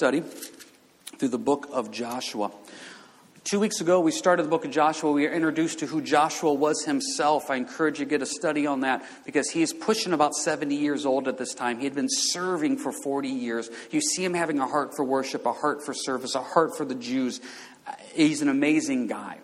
study through the book of Joshua. Two weeks ago, we started the book of Joshua. We were introduced to who Joshua was himself. I encourage you to get a study on that because he's pushing about 70 years old at this time. He had been serving for 40 years. You see him having a heart for worship, a heart for service, a heart for the Jews. He's an amazing guy.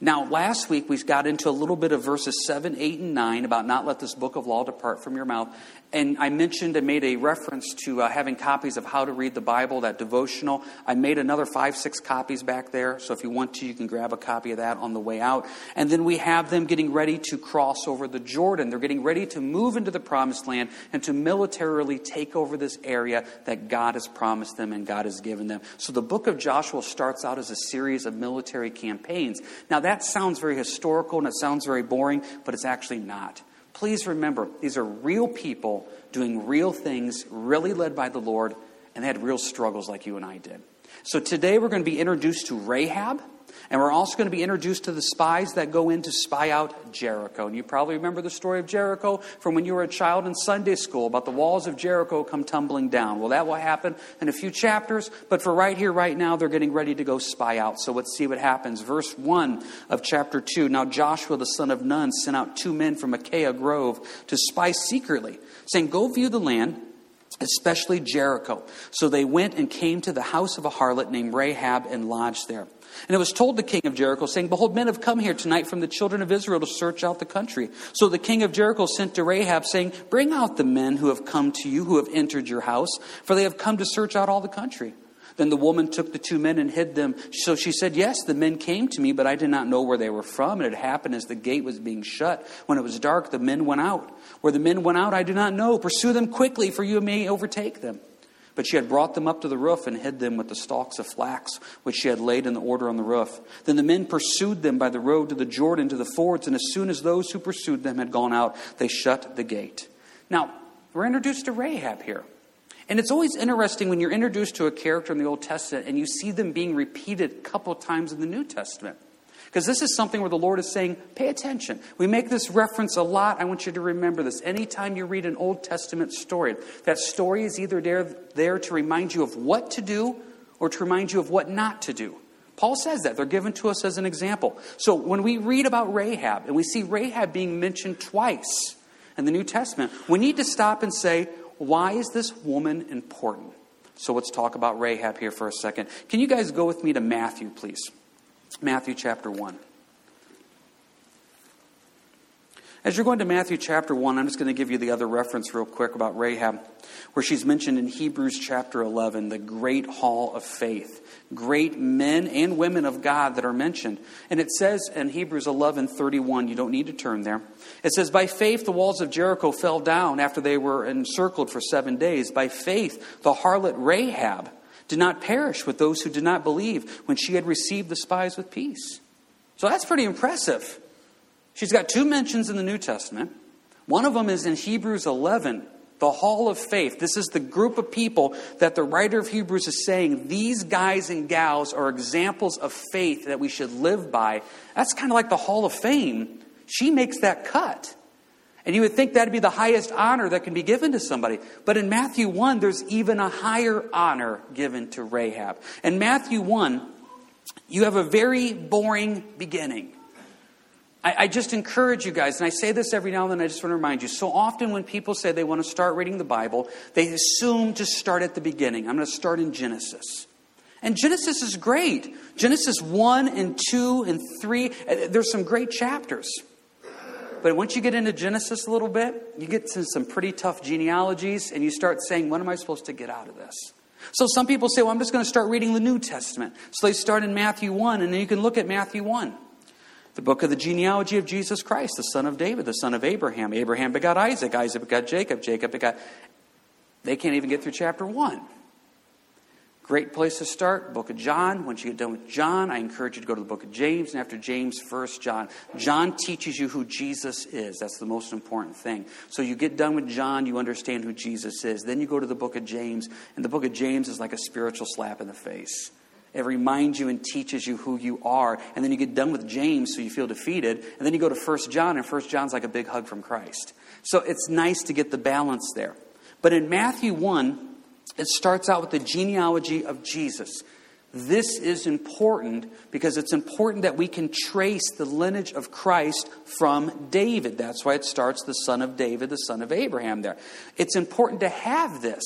Now, last week we got into a little bit of verses 7, 8, and 9 about not let this book of law depart from your mouth. And I mentioned and made a reference to uh, having copies of How to Read the Bible, that devotional. I made another five, six copies back there. So if you want to, you can grab a copy of that on the way out. And then we have them getting ready to cross over the Jordan. They're getting ready to move into the promised land and to militarily take over this area that God has promised them and God has given them. So the book of Joshua starts out as a series of military campaigns. Now that sounds very historical and it sounds very boring, but it's actually not. Please remember, these are real people doing real things, really led by the Lord, and they had real struggles like you and I did. So today we're going to be introduced to Rahab. And we're also going to be introduced to the spies that go in to spy out Jericho. And you probably remember the story of Jericho from when you were a child in Sunday school about the walls of Jericho come tumbling down. Well, that will happen in a few chapters, but for right here, right now, they're getting ready to go spy out. So let's see what happens. Verse 1 of chapter 2 Now Joshua the son of Nun sent out two men from Acacia Grove to spy secretly, saying, Go view the land especially Jericho. So they went and came to the house of a harlot named Rahab and lodged there. And it was told the king of Jericho, saying, Behold, men have come here tonight from the children of Israel to search out the country. So the king of Jericho sent to Rahab, saying, Bring out the men who have come to you, who have entered your house, for they have come to search out all the country. Then the woman took the two men and hid them. So she said, Yes, the men came to me, but I did not know where they were from. And it happened as the gate was being shut. When it was dark, the men went out. Where the men went out, I do not know. Pursue them quickly, for you may overtake them. But she had brought them up to the roof and hid them with the stalks of flax, which she had laid in the order on the roof. Then the men pursued them by the road to the Jordan to the fords, and as soon as those who pursued them had gone out, they shut the gate. Now, we're introduced to Rahab here. And it's always interesting when you're introduced to a character in the Old Testament and you see them being repeated a couple times in the New Testament. Because this is something where the Lord is saying, pay attention. We make this reference a lot. I want you to remember this. Anytime you read an Old Testament story, that story is either there, there to remind you of what to do or to remind you of what not to do. Paul says that. They're given to us as an example. So when we read about Rahab and we see Rahab being mentioned twice in the New Testament, we need to stop and say, why is this woman important? So let's talk about Rahab here for a second. Can you guys go with me to Matthew, please? Matthew chapter 1. As you're going to Matthew chapter 1, I'm just going to give you the other reference real quick about Rahab, where she's mentioned in Hebrews chapter 11, the great hall of faith. Great men and women of God that are mentioned. And it says in Hebrews 11:31, you don't need to turn there. It says, By faith the walls of Jericho fell down after they were encircled for seven days. By faith the harlot Rahab did not perish with those who did not believe when she had received the spies with peace. So that's pretty impressive. She's got two mentions in the New Testament. One of them is in Hebrews 11, the hall of faith. This is the group of people that the writer of Hebrews is saying these guys and gals are examples of faith that we should live by. That's kind of like the hall of fame. She makes that cut. And you would think that'd be the highest honor that can be given to somebody. But in Matthew 1, there's even a higher honor given to Rahab. In Matthew 1, you have a very boring beginning. I, I, just encourage you guys, and I say this every now and then, I just want to remind you. So often when people say they want to start reading the Bible, they assume to start at the beginning. I'm going to start in Genesis. And Genesis is great. Genesis 1 and 2 and 3, uh, there's some great chapters. But once you get into Genesis a little bit, you get to some pretty tough genealogies, and you start saying, What am I supposed to get out of this? So some people say, Well, I'm just going to start reading the New Testament. So they start in Matthew 1, and then you can look at Matthew 1. The book of the genealogy of Jesus Christ, the son of David, the son of Abraham. Abraham begot Isaac, Isaac begot Jacob, Jacob begot. They can't even get through chapter 1. Great place to start, book of John. Once you get done with John, I encourage you to go to the book of James, and after James, first John. John teaches you who Jesus is. That's the most important thing. So you get done with John, you understand who Jesus is. Then you go to the book of James, and the book of James is like a spiritual slap in the face. It reminds you and teaches you who you are. And then you get done with James so you feel defeated. And then you go to First John, and First John's like a big hug from Christ. So it's nice to get the balance there. But in Matthew 1, it starts out with the genealogy of Jesus. This is important because it's important that we can trace the lineage of Christ from David. That's why it starts the son of David, the son of Abraham there. It's important to have this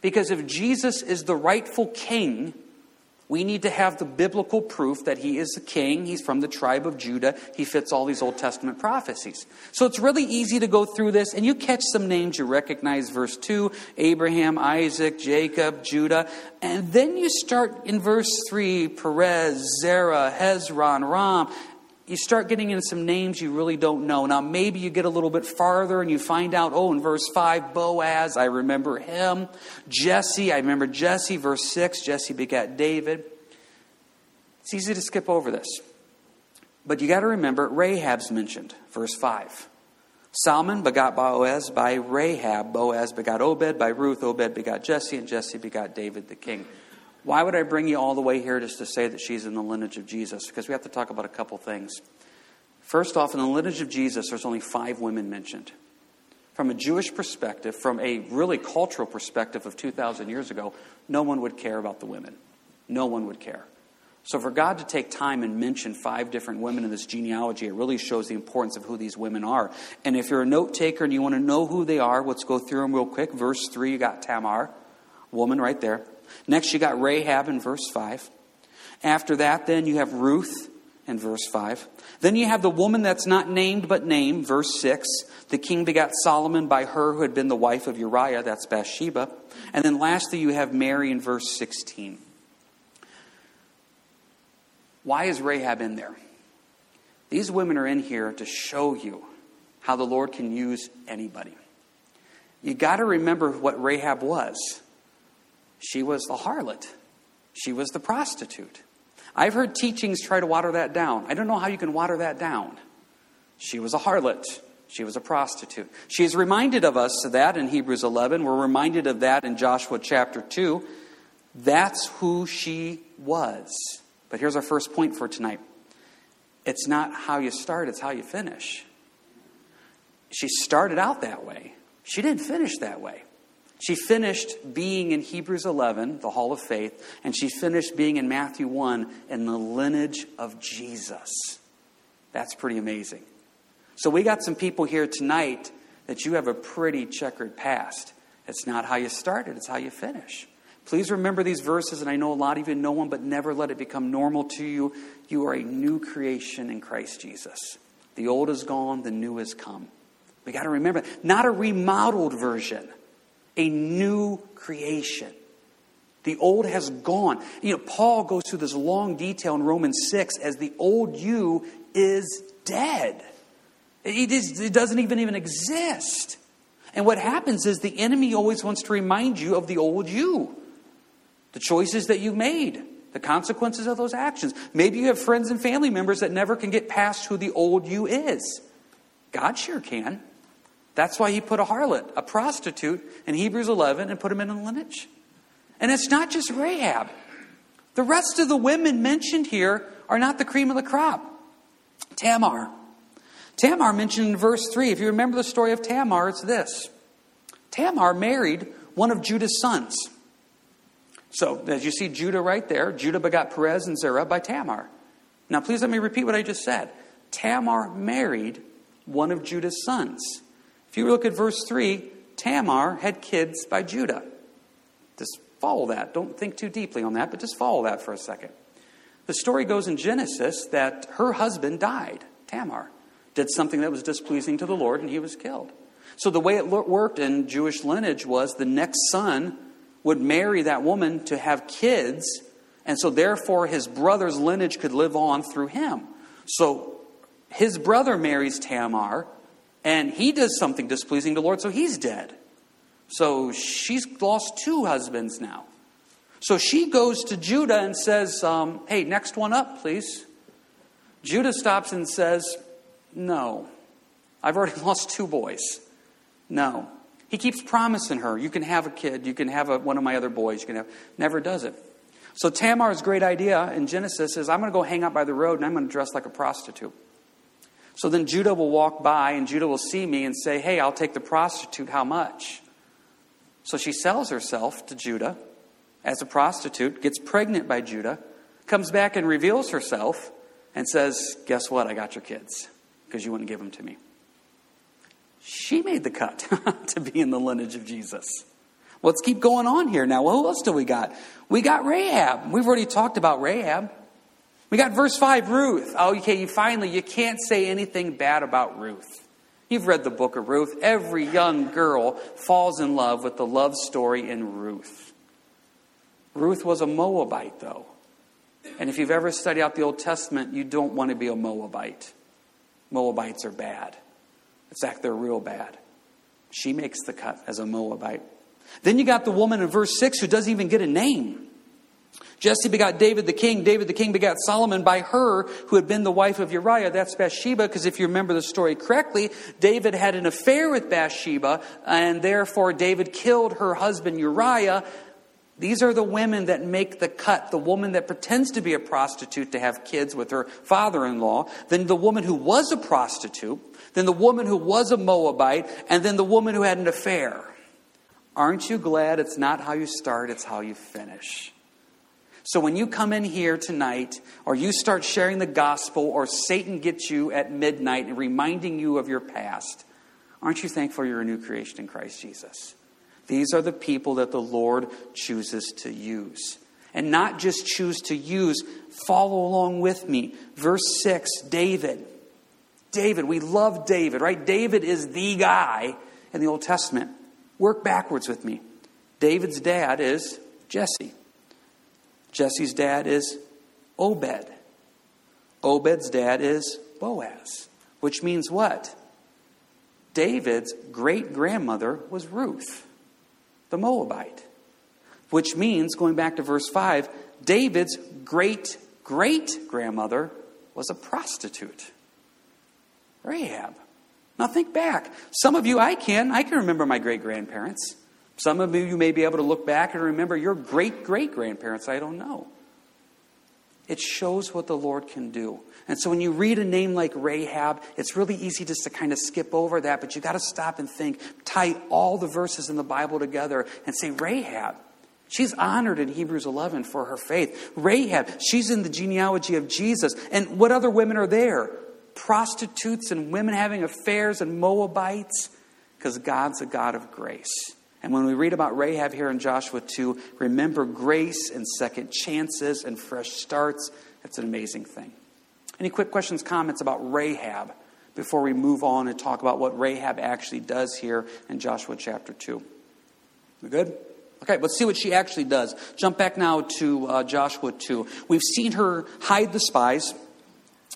because if Jesus is the rightful king, we need to have the biblical proof that he is a king. He's from the tribe of Judah. He fits all these Old Testament prophecies. So it's really easy to go through this, and you catch some names you recognize verse 2 Abraham, Isaac, Jacob, Judah. And then you start in verse 3 Perez, Zerah, Hezron, Ram you start getting in some names you really don't know. Now, maybe you get a little bit farther and you find out, oh, in verse 5, Boaz, I remember him. Jesse, I remember Jesse. Verse 6, Jesse begat David. It's easy to skip over this. But you got to remember, Rahab's mentioned. Verse 5. Salmon begot Boaz by Rahab. Boaz begot Obed by Ruth. Obed begot Jesse, and Jesse begot David the king. Why would I bring you all the way here just to say that she's in the lineage of Jesus? Because we have to talk about a couple things. First off, in the lineage of Jesus, there's only five women mentioned. From a Jewish perspective, from a really cultural perspective of 2,000 years ago, no one would care about the women. No one would care. So, for God to take time and mention five different women in this genealogy, it really shows the importance of who these women are. And if you're a note taker and you want to know who they are, let's go through them real quick. Verse 3, you got Tamar, woman right there. Next, you got Rahab in verse 5. After that, then you have Ruth in verse 5. Then you have the woman that's not named but named, verse 6. The king begot Solomon by her who had been the wife of Uriah, that's Bathsheba. And then lastly, you have Mary in verse 16. Why is Rahab in there? These women are in here to show you how the Lord can use anybody. You got to remember what Rahab was. She was the harlot, she was the prostitute. I've heard teachings try to water that down. I don't know how you can water that down. She was a harlot. She was a prostitute. She is reminded of us of that in Hebrews 11. We're reminded of that in Joshua chapter 2. That's who she was. But here's our first point for tonight it's not how you start, it's how you finish. She started out that way, she didn't finish that way. She finished being in Hebrews 11, the Hall of Faith, and she finished being in Matthew 1 in the lineage of Jesus. That's pretty amazing. So, we got some people here tonight that you have a pretty checkered past. It's not how you started, it's how you finish. Please remember these verses, and I know a lot of you know them, but never let it become normal to you. You are a new creation in Christ Jesus. The old is gone, the new has come. We got to remember, not a remodeled version a new creation. The old has gone. You know, Paul goes through this long detail in Romans 6 as the old you is dead. It, is, it doesn't even, even exist. And what happens is the enemy always wants to remind you of the old you, the choices that you made, the consequences of those actions. Maybe you have friends and family members that never can get past who the old you is. God sure can. That's why he put a harlot, a prostitute, in Hebrews 11 and put him in a lineage. And it's not just Rahab. The rest of the women mentioned here are not the cream of the crop. Tamar. Tamar mentioned in verse 3. If you remember the story of Tamar, it's this Tamar married one of Judah's sons. So, as you see Judah right there, Judah begot Perez and Zerah by Tamar. Now, please let me repeat what I just said. Tamar married one of Judah's sons. If you look at verse 3, Tamar had kids by Judah. Just follow that. Don't think too deeply on that, but just follow that for a second. The story goes in Genesis that her husband died, Tamar, did something that was displeasing to the Lord, and he was killed. So the way it worked in Jewish lineage was the next son would marry that woman to have kids, and so therefore his brother's lineage could live on through him. So his brother marries Tamar, and he does something displeasing to the Lord, so he's dead. So she's lost two husbands now. So she goes to Judah and says, um, Hey, next one up, please. Judah stops and says, No, I've already lost two boys. No. He keeps promising her, You can have a kid, you can have a, one of my other boys, you can have. Never does it. So Tamar's great idea in Genesis is I'm going to go hang out by the road and I'm going to dress like a prostitute. So then Judah will walk by and Judah will see me and say, Hey, I'll take the prostitute. How much? So she sells herself to Judah as a prostitute, gets pregnant by Judah, comes back and reveals herself, and says, Guess what? I got your kids because you wouldn't give them to me. She made the cut to be in the lineage of Jesus. Let's keep going on here now. Well, who else do we got? We got Rahab. We've already talked about Rahab. We got verse 5, Ruth. Oh, okay, you finally, you can't say anything bad about Ruth. You've read the book of Ruth. Every young girl falls in love with the love story in Ruth. Ruth was a Moabite, though. And if you've ever studied out the Old Testament, you don't want to be a Moabite. Moabites are bad. In fact, they're real bad. She makes the cut as a Moabite. Then you got the woman in verse 6 who doesn't even get a name. Jesse begot David the king. David the king begot Solomon by her who had been the wife of Uriah. That's Bathsheba, because if you remember the story correctly, David had an affair with Bathsheba, and therefore David killed her husband Uriah. These are the women that make the cut. The woman that pretends to be a prostitute to have kids with her father in law, then the woman who was a prostitute, then the woman who was a Moabite, and then the woman who had an affair. Aren't you glad it's not how you start, it's how you finish? So when you come in here tonight, or you start sharing the gospel, or Satan gets you at midnight and reminding you of your past, aren't you thankful you're a new creation in Christ Jesus? These are the people that the Lord chooses to use. And not just choose to use, follow along with me. Verse 6 David. David, we love David, right? David is the guy in the Old Testament. Work backwards with me. David's dad is Jesse. Jesse's dad is Obed. Obed's dad is Boaz, which means what? David's great grandmother was Ruth, the Moabite, which means, going back to verse 5, David's great great grandmother was a prostitute, Rahab. Now think back. Some of you, I can. I can remember my great grandparents. Some of you, may be able to look back and remember your great great grandparents. I don't know. It shows what the Lord can do. And so when you read a name like Rahab, it's really easy just to kind of skip over that, but you got to stop and think, tie all the verses in the Bible together and say, Rahab, She's honored in Hebrews 11 for her faith. Rahab, she's in the genealogy of Jesus. And what other women are there? Prostitutes and women having affairs and Moabites? Because God's a God of grace. And when we read about Rahab here in Joshua 2, remember grace and second chances and fresh starts. It's an amazing thing. Any quick questions, comments about Rahab before we move on and talk about what Rahab actually does here in Joshua chapter 2? We good? Okay, let's see what she actually does. Jump back now to uh, Joshua 2. We've seen her hide the spies.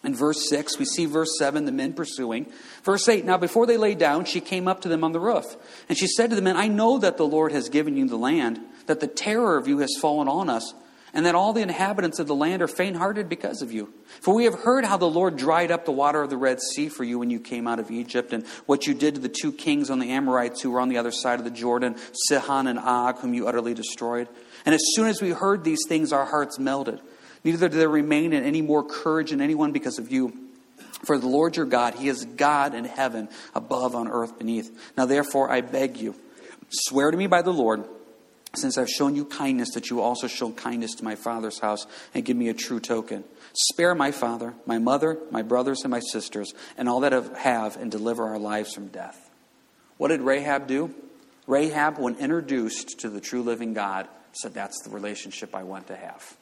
In verse 6, we see verse 7, the men pursuing. Verse 8, now before they lay down, she came up to them on the roof. And she said to the men, I know that the Lord has given you the land, that the terror of you has fallen on us, and that all the inhabitants of the land are faint hearted because of you. For we have heard how the Lord dried up the water of the Red Sea for you when you came out of Egypt, and what you did to the two kings on the Amorites who were on the other side of the Jordan, Sihon and Og, whom you utterly destroyed. And as soon as we heard these things, our hearts melted. Neither do there remain in any more courage in anyone because of you. For the Lord your God, He is God in heaven, above on earth beneath. Now therefore, I beg you, swear to me by the Lord, since I've shown you kindness, that you also show kindness to my father's house, and give me a true token. Spare my father, my mother, my brothers, and my sisters, and all that have, and deliver our lives from death. What did Rahab do? Rahab, when introduced to the true living God, said, That's the relationship I want to have.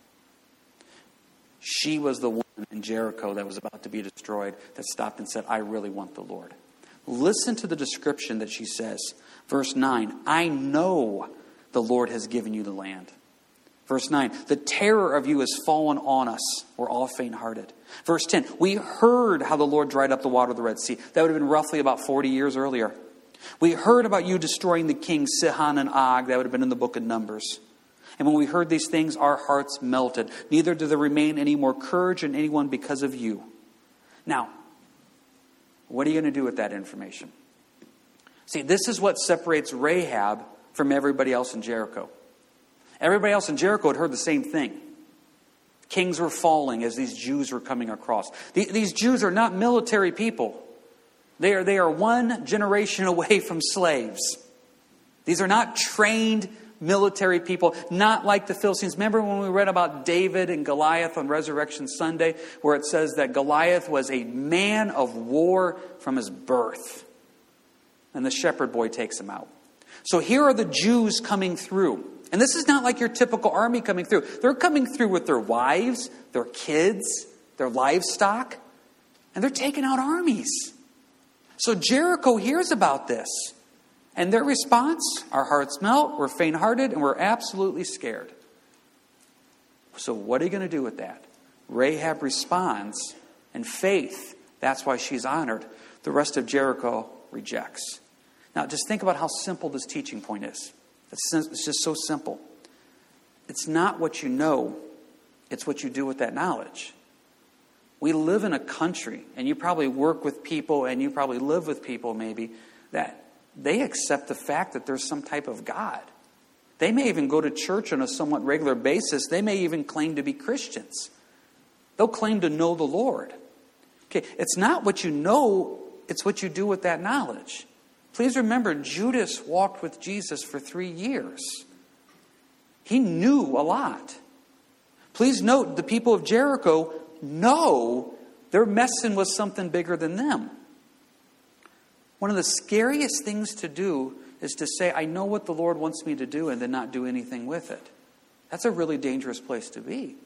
She was the one in Jericho that was about to be destroyed that stopped and said, I really want the Lord. Listen to the description that she says. Verse 9 I know the Lord has given you the land. Verse 9, the terror of you has fallen on us. We're all faint hearted. Verse 10, we heard how the Lord dried up the water of the Red Sea. That would have been roughly about 40 years earlier. We heard about you destroying the kings Sihon and Og. That would have been in the book of Numbers. And when we heard these things, our hearts melted. Neither do there remain any more courage in anyone because of you. Now, what are you going to do with that information? See, this is what separates Rahab from everybody else in Jericho. Everybody else in Jericho had heard the same thing. Kings were falling as these Jews were coming across. These Jews are not military people. They are, they are one generation away from slaves. These are not trained military people, not like the Philistines. Remember when we read about David and Goliath on Resurrection Sunday, where it says that Goliath was a man of war from his birth? And the shepherd boy takes him out. So here are the Jews coming through. And this is not like your typical army coming through. They're coming through with their wives, their kids, their livestock, and they're taking out armies. So Jericho hears about this. And their response our hearts melt, we're faint hearted, and we're absolutely scared. So, what are you going to do with that? Rahab responds, and faith, that's why she's honored. The rest of Jericho rejects. Now, just think about how simple this teaching point is. It's just so simple. It's not what you know, it's what you do with that knowledge. We live in a country, and you probably work with people, and you probably live with people maybe, that they accept the fact that there's some type of God. They may even go to church on a somewhat regular basis. They may even claim to be Christians. They'll claim to know the Lord. Okay, it's not what you know, it's what you do with that knowledge. Please remember, Judas walked with Jesus for three years. He knew a lot. Please note, the people of Jericho know they're messing with something bigger than them. One of the scariest things to do is to say, I know what the Lord wants me to do, and then not do anything with it. That's a really dangerous place to be.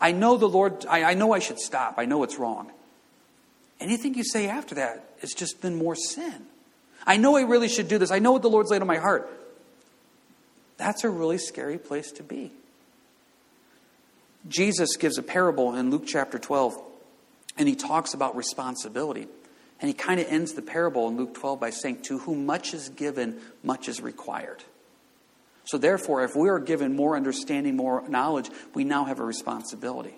I know the Lord, I, I know I should stop. I know it's wrong. Anything you say after that is just then more sin. I know I really should do this. I know what the Lord's laid on my heart. That's a really scary place to be. Jesus gives a parable in Luke chapter 12, and he talks about responsibility. And he kind of ends the parable in Luke 12 by saying, To whom much is given, much is required. So, therefore, if we are given more understanding, more knowledge, we now have a responsibility.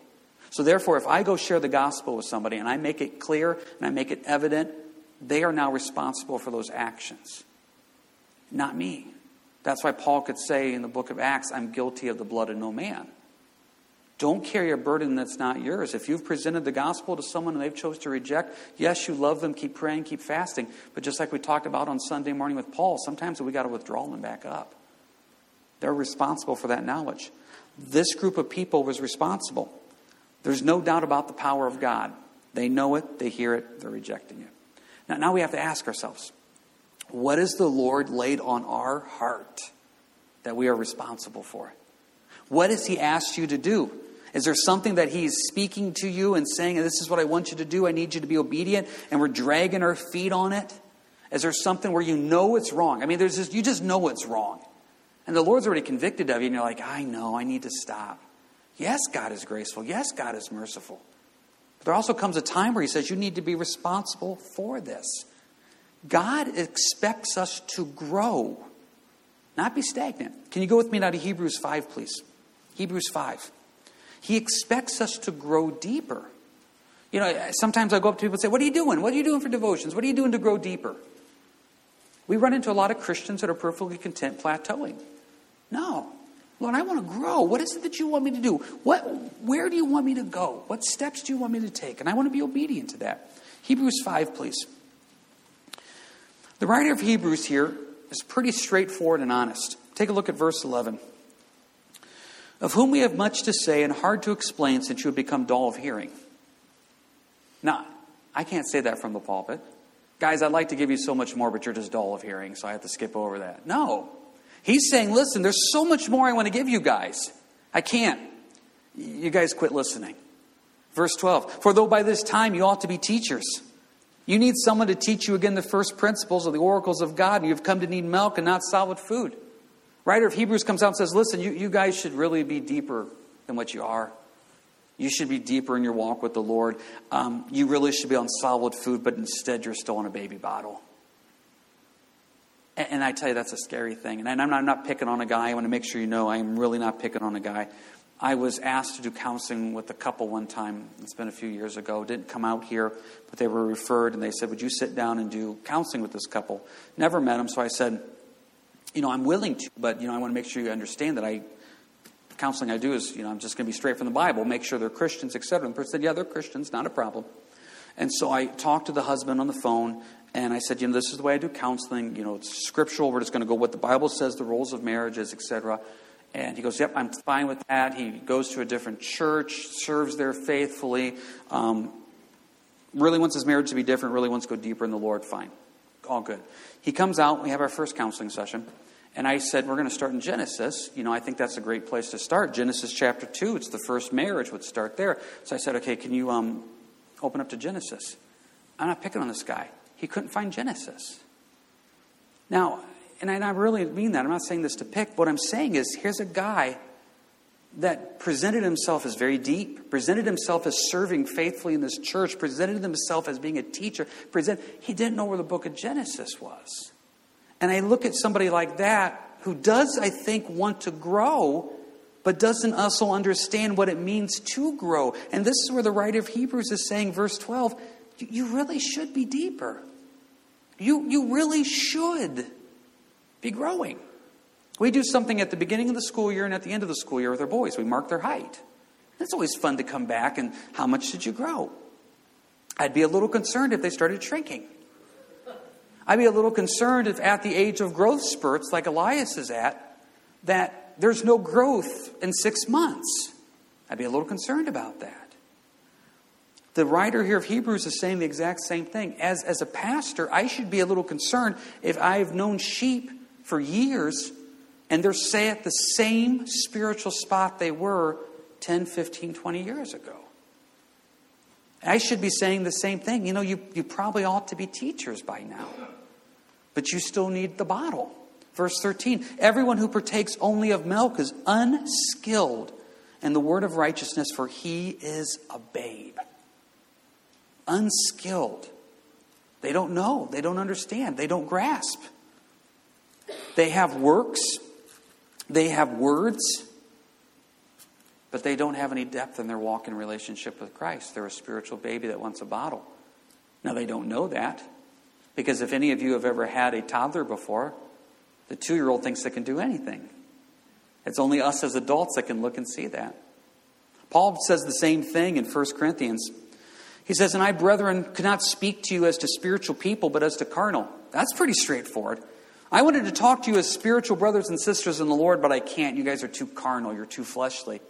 So, therefore, if I go share the gospel with somebody and I make it clear and I make it evident, they are now responsible for those actions, not me. That's why Paul could say in the book of Acts, I'm guilty of the blood of no man. Don't carry a burden that's not yours. If you've presented the gospel to someone and they've chose to reject, yes, you love them, keep praying, keep fasting. But just like we talked about on Sunday morning with Paul, sometimes we got to withdraw them back up. They're responsible for that knowledge. This group of people was responsible. There's no doubt about the power of God. They know it, they hear it, they're rejecting it. Now, now we have to ask ourselves what is the Lord laid on our heart that we are responsible for? What has He asked you to do? Is there something that He's speaking to you and saying, This is what I want you to do? I need you to be obedient, and we're dragging our feet on it? Is there something where you know it's wrong? I mean, there's just, you just know it's wrong. And the Lord's already convicted of you, and you're like, I know, I need to stop. Yes, God is graceful. Yes, God is merciful. But there also comes a time where He says, You need to be responsible for this. God expects us to grow, not be stagnant. Can you go with me now to Hebrews 5, please? Hebrews 5. He expects us to grow deeper. You know, sometimes I go up to people and say, What are you doing? What are you doing for devotions? What are you doing to grow deeper? We run into a lot of Christians that are perfectly content plateauing. No. Lord, I want to grow. What is it that you want me to do? What, where do you want me to go? What steps do you want me to take? And I want to be obedient to that. Hebrews 5, please. The writer of Hebrews here is pretty straightforward and honest. Take a look at verse 11 of whom we have much to say and hard to explain since you have become dull of hearing. Now, I can't say that from the pulpit. Guys, I'd like to give you so much more, but you're just dull of hearing, so I have to skip over that. No. He's saying, listen, there's so much more I want to give you guys. I can't. You guys quit listening. Verse 12 For though by this time you ought to be teachers, you need someone to teach you again the first principles of the oracles of God, and you've come to need milk and not solid food writer of Hebrews comes out and says, Listen, you, you guys should really be deeper than what you are. You should be deeper in your walk with the Lord. Um, you really should be on solid food, but instead you're still on a baby bottle. And, and I tell you, that's a scary thing. And I'm not, I'm not picking on a guy. I want to make sure you know I'm really not picking on a guy. I was asked to do counseling with a couple one time. It's been a few years ago. Didn't come out here, but they were referred and they said, Would you sit down and do counseling with this couple? Never met them, so I said, you know, I'm willing to, but, you know, I want to make sure you understand that I, counseling I do is, you know, I'm just going to be straight from the Bible, make sure they're Christians, etc. And the person said, yeah, they're Christians, not a problem. And so I talked to the husband on the phone, and I said, you know, this is the way I do counseling. You know, it's scriptural. We're just going to go what the Bible says, the roles of marriages, etc. And he goes, yep, I'm fine with that. He goes to a different church, serves there faithfully. Um, really wants his marriage to be different. Really wants to go deeper in the Lord. Fine, all good. He comes out. We have our first counseling session. And I said, We're going to start in Genesis. You know, I think that's a great place to start. Genesis chapter 2, it's the first marriage, would start there. So I said, Okay, can you um, open up to Genesis? I'm not picking on this guy. He couldn't find Genesis. Now, and I really mean that. I'm not saying this to pick. What I'm saying is, here's a guy that presented himself as very deep, presented himself as serving faithfully in this church, presented himself as being a teacher. Present, he didn't know where the book of Genesis was. And I look at somebody like that who does, I think, want to grow, but doesn't also understand what it means to grow. And this is where the writer of Hebrews is saying, verse 12, you really should be deeper. You, you really should be growing. We do something at the beginning of the school year and at the end of the school year with our boys. We mark their height. It's always fun to come back and how much did you grow? I'd be a little concerned if they started shrinking. I'd be a little concerned if at the age of growth spurts, like Elias is at, that there's no growth in six months. I'd be a little concerned about that. The writer here of Hebrews is saying the exact same thing. As, as a pastor, I should be a little concerned if I've known sheep for years and they're, say, at the same spiritual spot they were 10, 15, 20 years ago. I should be saying the same thing. You know, you, you probably ought to be teachers by now but you still need the bottle. Verse 13 Everyone who partakes only of milk is unskilled in the word of righteousness, for he is a babe. Unskilled. They don't know, they don't understand, they don't grasp. They have works, they have words, but they don't have any depth in their walk in relationship with Christ. They're a spiritual baby that wants a bottle. Now, they don't know that. Because if any of you have ever had a toddler before, the two year old thinks they can do anything. It's only us as adults that can look and see that. Paul says the same thing in 1 Corinthians. He says, And I, brethren, could not speak to you as to spiritual people, but as to carnal. That's pretty straightforward. I wanted to talk to you as spiritual brothers and sisters in the Lord, but I can't. You guys are too carnal, you're too fleshly.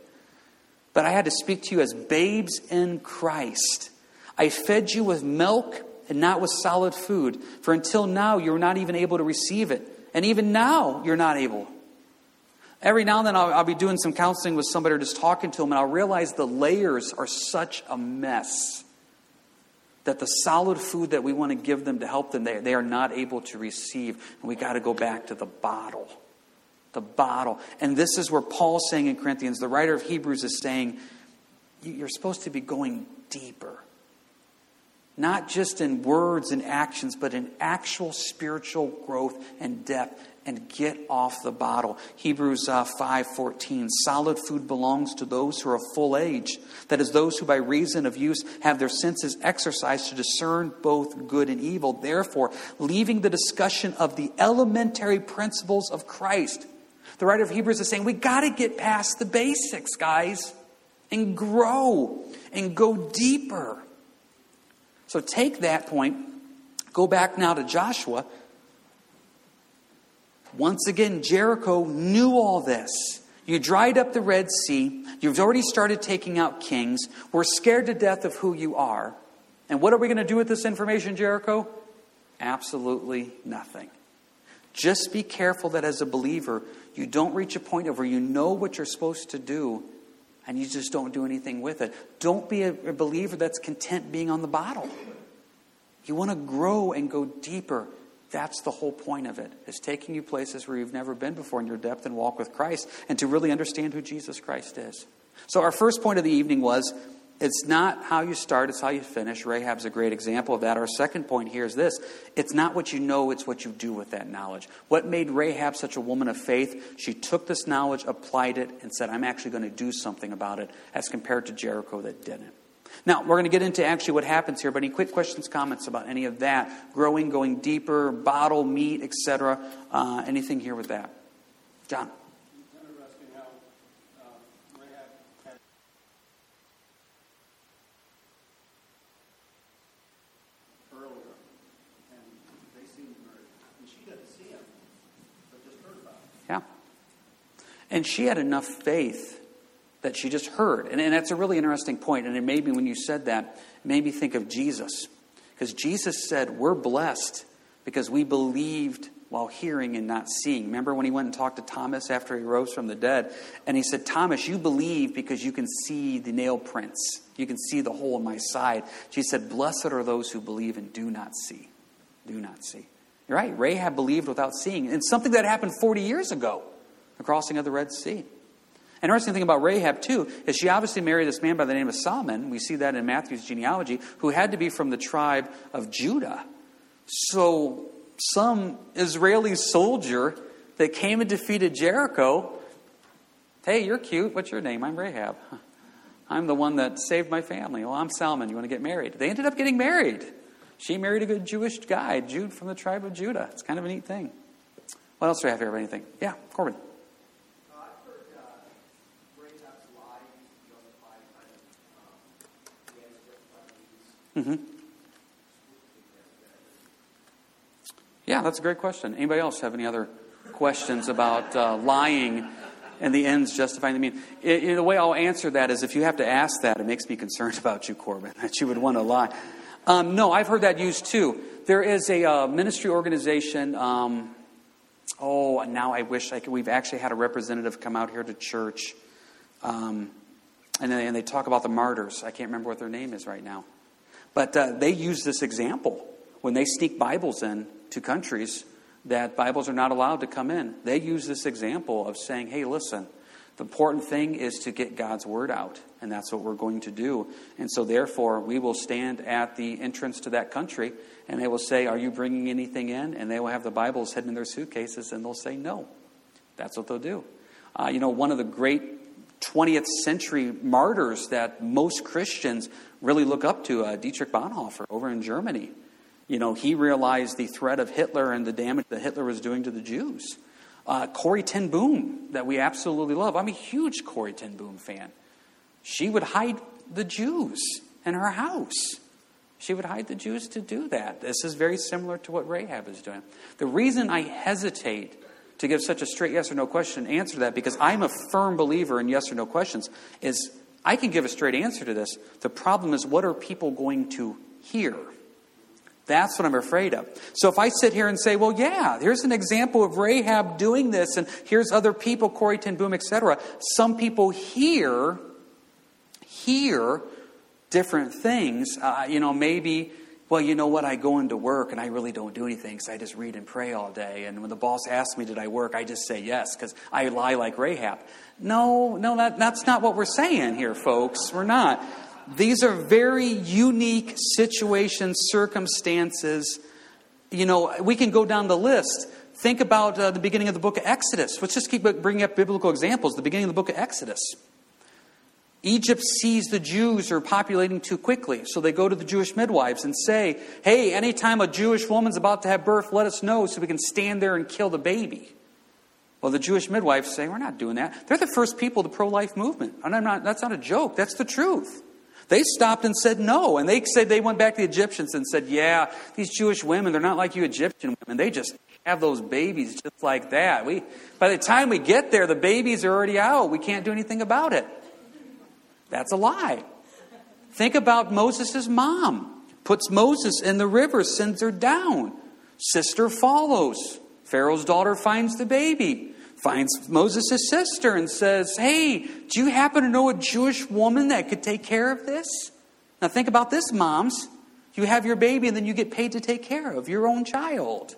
But I had to speak to you as babes in Christ. I fed you with milk and not with solid food. For until now, you were not even able to receive it. And even now, you're not able. Every now and then, I'll, I'll be doing some counseling with somebody or just talking to them, and I'll realize the layers are such a mess that the solid food that we want to give them to help them, they, they are not able to receive. And we got to go back to the bottle. The bottle. And this is where Paul's saying in Corinthians, the writer of Hebrews is saying, you're supposed to be going deeper not just in words and actions, but in actual spiritual growth and depth and get off the bottle. Hebrews uh, 5:14 Solid food belongs to those who are of full age, that is those who by reason of use have their senses exercised to discern both good and evil. Therefore, leaving the discussion of the elementary principles of Christ. The writer of Hebrews is saying we got to get past the basics, guys, and grow and go deeper. So take that point, go back now to Joshua. Once again, Jericho knew all this. You dried up the Red Sea. You've already started taking out kings. We're scared to death of who you are. And what are we going to do with this information, Jericho? Absolutely nothing. Just be careful that as a believer, you don't reach a point of where you know what you're supposed to do and you just don't do anything with it. Don't be a, a believer that's content being on the bottle. You want to grow and go deeper. That's the whole point of it, is taking you places where you've never been before in your depth and walk with Christ and to really understand who Jesus Christ is. So, our first point of the evening was it's not how you start, it's how you finish. Rahab's a great example of that. Our second point here is this it's not what you know, it's what you do with that knowledge. What made Rahab such a woman of faith? She took this knowledge, applied it, and said, I'm actually going to do something about it, as compared to Jericho that didn't. Now, we're going to get into actually what happens here, but any quick questions, comments about any of that? Growing, going deeper, bottle, meat, etc. Uh, anything here with that? John. And she had enough faith that she just heard. And, and that's a really interesting point. And it made me, when you said that, made me think of Jesus. Because Jesus said, We're blessed because we believed while hearing and not seeing. Remember when he went and talked to Thomas after he rose from the dead? And he said, Thomas, you believe because you can see the nail prints. You can see the hole in my side. She said, Blessed are those who believe and do not see. Do not see. You're right. Rahab believed without seeing. And something that happened 40 years ago, the crossing of the Red Sea. An interesting thing about Rahab, too, is she obviously married this man by the name of Salmon. We see that in Matthew's genealogy, who had to be from the tribe of Judah. So, some Israeli soldier that came and defeated Jericho, hey, you're cute. What's your name? I'm Rahab. I'm the one that saved my family. Well, I'm Salmon. You want to get married? They ended up getting married. She married a good Jewish guy, Jude from the tribe of Judah. It's kind of a neat thing. What else do I have here? Anything? Yeah, Corbin. Mm-hmm. Yeah, that's a great question. Anybody else have any other questions about uh, lying and the ends justifying the means? It, it, the way I'll answer that is if you have to ask that, it makes me concerned about you, Corbin, that you would want to lie. Um, no, I've heard that used too. There is a uh, ministry organization. Um, oh, now I wish I could. We've actually had a representative come out here to church, um, and, and they talk about the martyrs. I can't remember what their name is right now. But uh, they use this example when they sneak Bibles in to countries that Bibles are not allowed to come in. They use this example of saying, hey, listen, the important thing is to get God's word out, and that's what we're going to do. And so, therefore, we will stand at the entrance to that country, and they will say, Are you bringing anything in? And they will have the Bibles hidden in their suitcases, and they'll say, No. That's what they'll do. Uh, you know, one of the great 20th century martyrs that most Christians really look up to, uh, Dietrich Bonhoeffer over in Germany. You know, he realized the threat of Hitler and the damage that Hitler was doing to the Jews. Uh, Corrie ten Boom, that we absolutely love. I'm a huge Corrie ten Boom fan. She would hide the Jews in her house. She would hide the Jews to do that. This is very similar to what Rahab is doing. The reason I hesitate to give such a straight yes or no question answer to that because I'm a firm believer in yes or no questions is I can give a straight answer to this. The problem is what are people going to hear? That's what I'm afraid of. So if I sit here and say, well, yeah, here's an example of Rahab doing this, and here's other people, Corrie ten Boom, etc., some people hear, hear different things. Uh, you know, maybe well, you know what? I go into work and I really don't do anything because I just read and pray all day. And when the boss asks me, Did I work? I just say yes because I lie like Rahab. No, no, that, that's not what we're saying here, folks. We're not. These are very unique situations, circumstances. You know, we can go down the list. Think about uh, the beginning of the book of Exodus. Let's just keep bringing up biblical examples. The beginning of the book of Exodus. Egypt sees the Jews are populating too quickly, so they go to the Jewish midwives and say, Hey, anytime a Jewish woman's about to have birth, let us know so we can stand there and kill the baby. Well, the Jewish midwives say, We're not doing that. They're the first people, the pro life movement. And I'm not, that's not a joke, that's the truth. They stopped and said no. And they said they went back to the Egyptians and said, Yeah, these Jewish women, they're not like you Egyptian women. They just have those babies just like that. We, by the time we get there, the babies are already out. We can't do anything about it. That's a lie. Think about Moses' mom. Puts Moses in the river, sends her down. Sister follows. Pharaoh's daughter finds the baby, finds Moses' sister, and says, Hey, do you happen to know a Jewish woman that could take care of this? Now think about this, moms. You have your baby, and then you get paid to take care of your own child.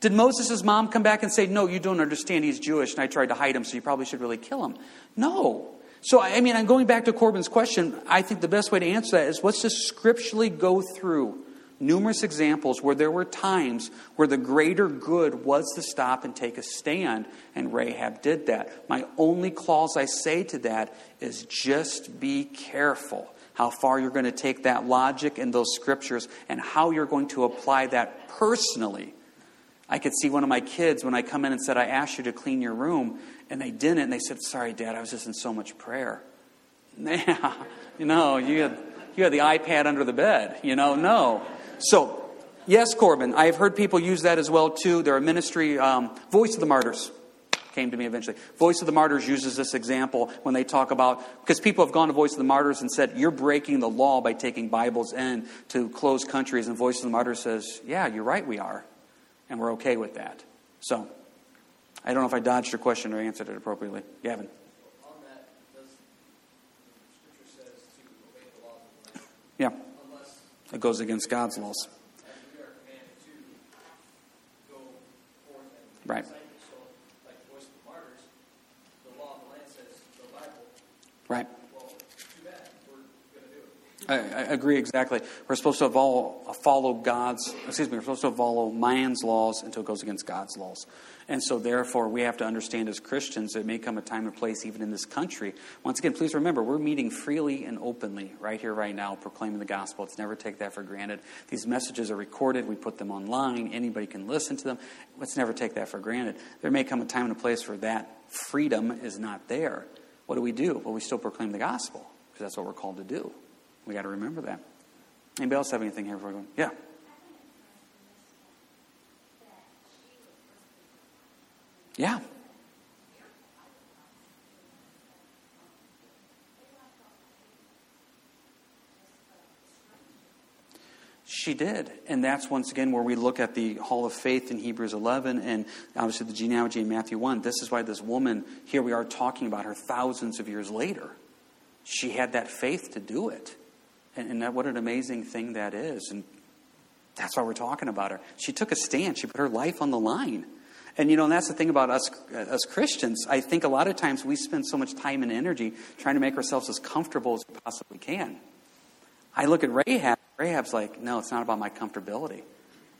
Did Moses' mom come back and say, No, you don't understand, he's Jewish, and I tried to hide him, so you probably should really kill him? No. So, I mean, I'm going back to Corbin's question. I think the best way to answer that is let's just scripturally go through numerous examples where there were times where the greater good was to stop and take a stand, and Rahab did that. My only clause I say to that is just be careful how far you're going to take that logic and those scriptures and how you're going to apply that personally. I could see one of my kids when I come in and said, I asked you to clean your room, and they didn't. And they said, Sorry, Dad, I was just in so much prayer. Yeah, you know, you had, you had the iPad under the bed. You know, no. So, yes, Corbin, I've heard people use that as well, too. They're a ministry, um, voice of the martyrs. came to me eventually. Voice of the Martyrs uses this example when they talk about, because people have gone to Voice of the Martyrs and said, You're breaking the law by taking Bibles in to closed countries. And Voice of the Martyrs says, Yeah, you're right, we are. And we're okay with that. So, I don't know if I dodged your question or answered it appropriately. Gavin. Yeah. It goes against God's laws. Right. Right. I, I, agree exactly. We're supposed to follow, follow God's, excuse me, we're supposed to follow man's laws until it goes against God's laws. And so, therefore, we have to understand as Christians, it may come a time and place even in this country. Once again, please remember, we're meeting freely and openly right here, right now, proclaiming the gospel. Let's never take that for granted. These messages are recorded, we put them online, anybody can listen to them. Let's never take that for granted. There may come a time and a place where that freedom is not there. What do we do? Well, we still proclaim the gospel because that's what we're called to do. We got to remember that. Anybody else have anything here before going? Yeah. Yeah. She did. And that's once again where we look at the Hall of Faith in Hebrews 11 and obviously the genealogy in Matthew 1. This is why this woman, here we are talking about her thousands of years later. She had that faith to do it. And, and that, what an amazing thing that is. And that's why we're talking about her. She took a stand, she put her life on the line. And you know, and that's the thing about us as Christians. I think a lot of times we spend so much time and energy trying to make ourselves as comfortable as we possibly can. I look at Rahab. Rahab's like, no, it's not about my comfortability.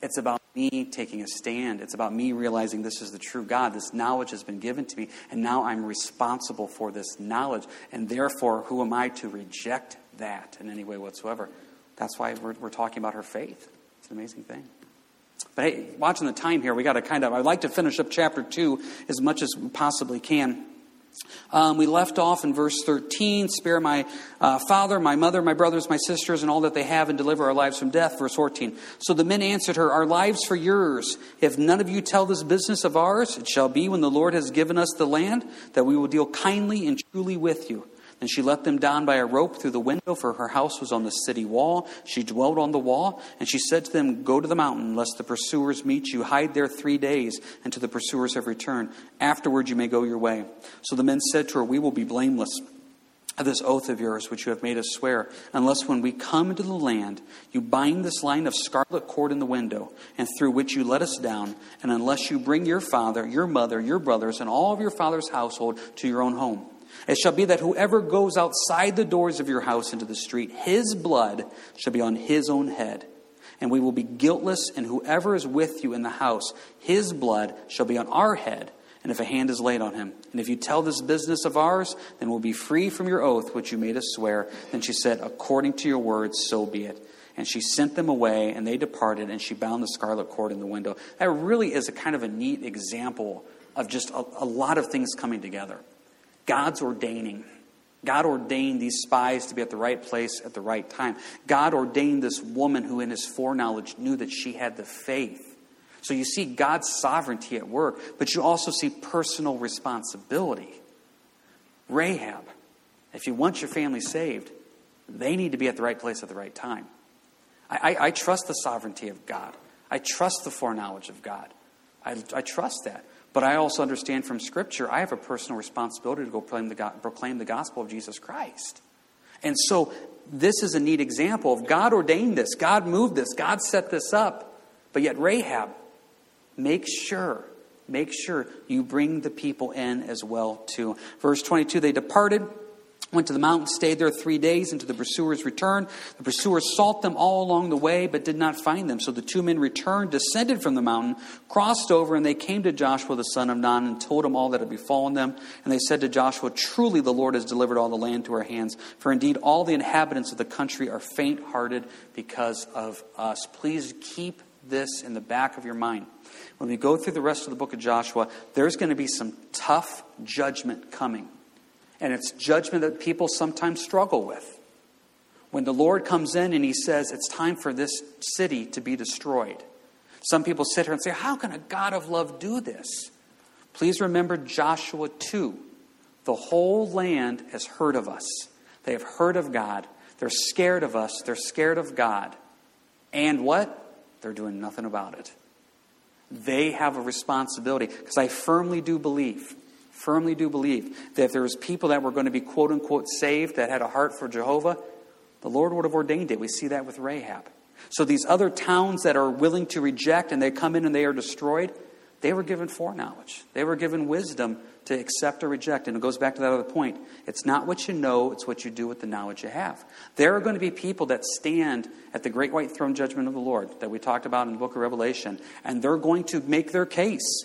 It's about me taking a stand. It's about me realizing this is the true God. This knowledge has been given to me, and now I'm responsible for this knowledge. And therefore, who am I to reject that in any way whatsoever. That's why we're, we're talking about her faith. It's an amazing thing. But hey, watching the time here, we got to kind of, I'd like to finish up chapter 2 as much as we possibly can. Um, we left off in verse 13 spare my uh, father, my mother, my brothers, my sisters, and all that they have, and deliver our lives from death. Verse 14. So the men answered her, Our lives for yours. If none of you tell this business of ours, it shall be when the Lord has given us the land that we will deal kindly and truly with you. And she let them down by a rope through the window, for her house was on the city wall. She dwelt on the wall, and she said to them, Go to the mountain, lest the pursuers meet you. Hide there three days until the pursuers have returned. Afterward you may go your way. So the men said to her, We will be blameless of this oath of yours which you have made us swear, unless when we come into the land you bind this line of scarlet cord in the window, and through which you let us down, and unless you bring your father, your mother, your brothers, and all of your father's household to your own home. It shall be that whoever goes outside the doors of your house into the street, his blood shall be on his own head. And we will be guiltless, and whoever is with you in the house, his blood shall be on our head, and if a hand is laid on him. And if you tell this business of ours, then we'll be free from your oath which you made us swear. Then she said, According to your words, so be it. And she sent them away, and they departed, and she bound the scarlet cord in the window. That really is a kind of a neat example of just a, a lot of things coming together. God's ordaining. God ordained these spies to be at the right place at the right time. God ordained this woman who, in his foreknowledge, knew that she had the faith. So you see God's sovereignty at work, but you also see personal responsibility. Rahab, if you want your family saved, they need to be at the right place at the right time. I, I, I trust the sovereignty of God. I trust the foreknowledge of God. I, I trust that. But I also understand from Scripture, I have a personal responsibility to go proclaim the, proclaim the gospel of Jesus Christ. And so this is a neat example of God ordained this, God moved this, God set this up. But yet, Rahab, make sure, make sure you bring the people in as well, too. Verse 22 they departed Went to the mountain, stayed there three days until the pursuers returned. The pursuers sought them all along the way, but did not find them. So the two men returned, descended from the mountain, crossed over, and they came to Joshua the son of Nun and told him all that had befallen them. And they said to Joshua, Truly the Lord has delivered all the land to our hands, for indeed all the inhabitants of the country are faint hearted because of us. Please keep this in the back of your mind. When we go through the rest of the book of Joshua, there's going to be some tough judgment coming. And it's judgment that people sometimes struggle with. When the Lord comes in and he says, It's time for this city to be destroyed. Some people sit here and say, How can a God of love do this? Please remember Joshua 2. The whole land has heard of us. They have heard of God. They're scared of us. They're scared of God. And what? They're doing nothing about it. They have a responsibility because I firmly do believe, firmly do believe that if there was people that were going to be quote unquote saved that had a heart for Jehovah, the Lord would have ordained it. We see that with Rahab. So these other towns that are willing to reject and they come in and they are destroyed, they were given foreknowledge. They were given wisdom to accept or reject. And it goes back to that other point. It's not what you know, it's what you do with the knowledge you have. There are going to be people that stand at the great white throne judgment of the Lord that we talked about in the book of Revelation, and they're going to make their case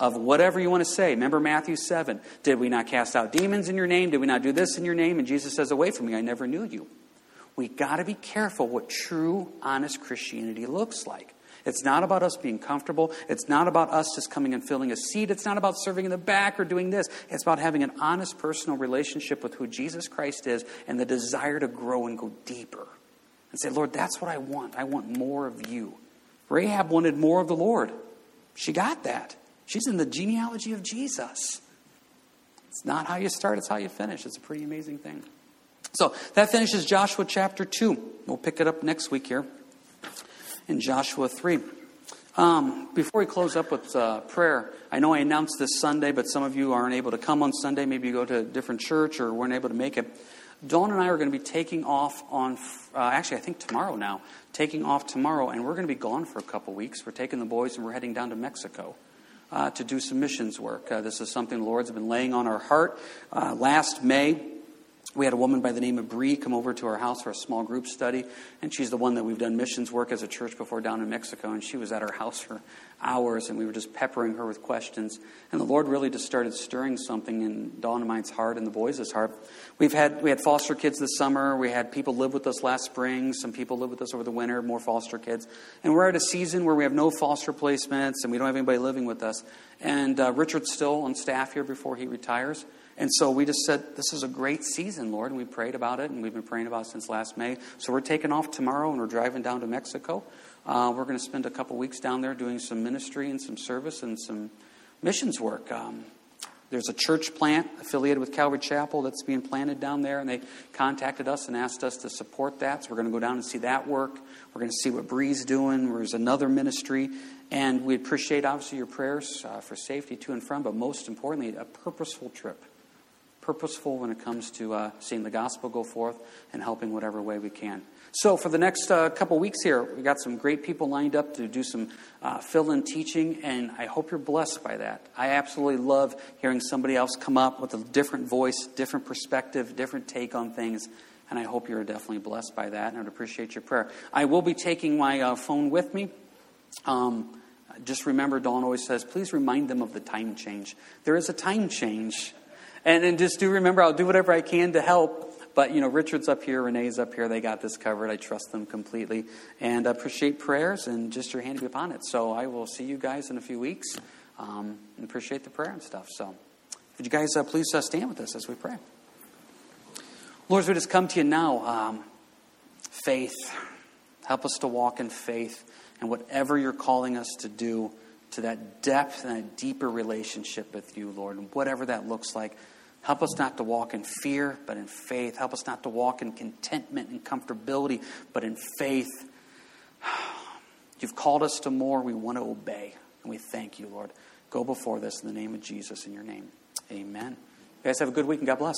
of whatever you want to say. Remember Matthew 7. Did we not cast out demons in your name? Did we not do this in your name? And Jesus says, Away from me, I never knew you. We got to be careful what true, honest Christianity looks like. It's not about us being comfortable. It's not about us just coming and filling a seat. It's not about serving in the back or doing this. It's about having an honest personal relationship with who Jesus Christ is and the desire to grow and go deeper. And say, Lord, that's what I want. I want more of you. Rahab wanted more of the Lord. She got that. She's in the genealogy of Jesus. It's not how you start, it's how you finish. It's a pretty amazing thing. So that finishes Joshua chapter 2. We'll pick it up next week here in Joshua 3. Um, before we close up with uh, prayer, I know I announced this Sunday, but some of you aren't able to come on Sunday. Maybe you go to a different church or weren't able to make it. Dawn and I are going to be taking off on, uh, actually, I think tomorrow now, taking off tomorrow, and we're going to be gone for a couple weeks. We're taking the boys and we're heading down to Mexico. Uh, to do some missions work. Uh, this is something the Lord's been laying on our heart. Uh, last May, we had a woman by the name of Bree come over to our house for a small group study, and she's the one that we've done missions work as a church before down in Mexico. And she was at our house for hours, and we were just peppering her with questions. And the Lord really just started stirring something in Dawn mine's heart and the boys' heart. We've had we had foster kids this summer. We had people live with us last spring. Some people live with us over the winter. More foster kids, and we're at a season where we have no foster placements, and we don't have anybody living with us. And uh, Richard's still on staff here before he retires. And so we just said, This is a great season, Lord. And we prayed about it, and we've been praying about it since last May. So we're taking off tomorrow, and we're driving down to Mexico. Uh, we're going to spend a couple weeks down there doing some ministry and some service and some missions work. Um, there's a church plant affiliated with Calvary Chapel that's being planted down there, and they contacted us and asked us to support that. So we're going to go down and see that work. We're going to see what Bree's doing. There's another ministry, and we appreciate obviously your prayers uh, for safety to and from, but most importantly, a purposeful trip purposeful when it comes to uh, seeing the gospel go forth and helping whatever way we can. So, for the next uh, couple weeks here, we got some great people lined up to do some uh, fill in teaching, and I hope you're blessed by that. I absolutely love hearing somebody else come up with a different voice, different perspective, different take on things, and I hope you're definitely blessed by that, and I would appreciate your prayer. I will be taking my uh, phone with me. Um, just remember, Dawn always says, please remind them of the time change. There is a time change and then just do remember, I'll do whatever I can to help. But, you know, Richard's up here, Renee's up here. They got this covered. I trust them completely. And I appreciate prayers and just your hand be upon it. So I will see you guys in a few weeks um, and appreciate the prayer and stuff. So would you guys uh, please uh, stand with us as we pray? Lord, we just come to you now, um, faith. Help us to walk in faith and whatever you're calling us to do to that depth and that deeper relationship with you, Lord, and whatever that looks like. Help us not to walk in fear, but in faith. Help us not to walk in contentment and comfortability, but in faith. You've called us to more. We want to obey. And we thank you, Lord. Go before this in the name of Jesus, in your name. Amen. You guys have a good week and God bless.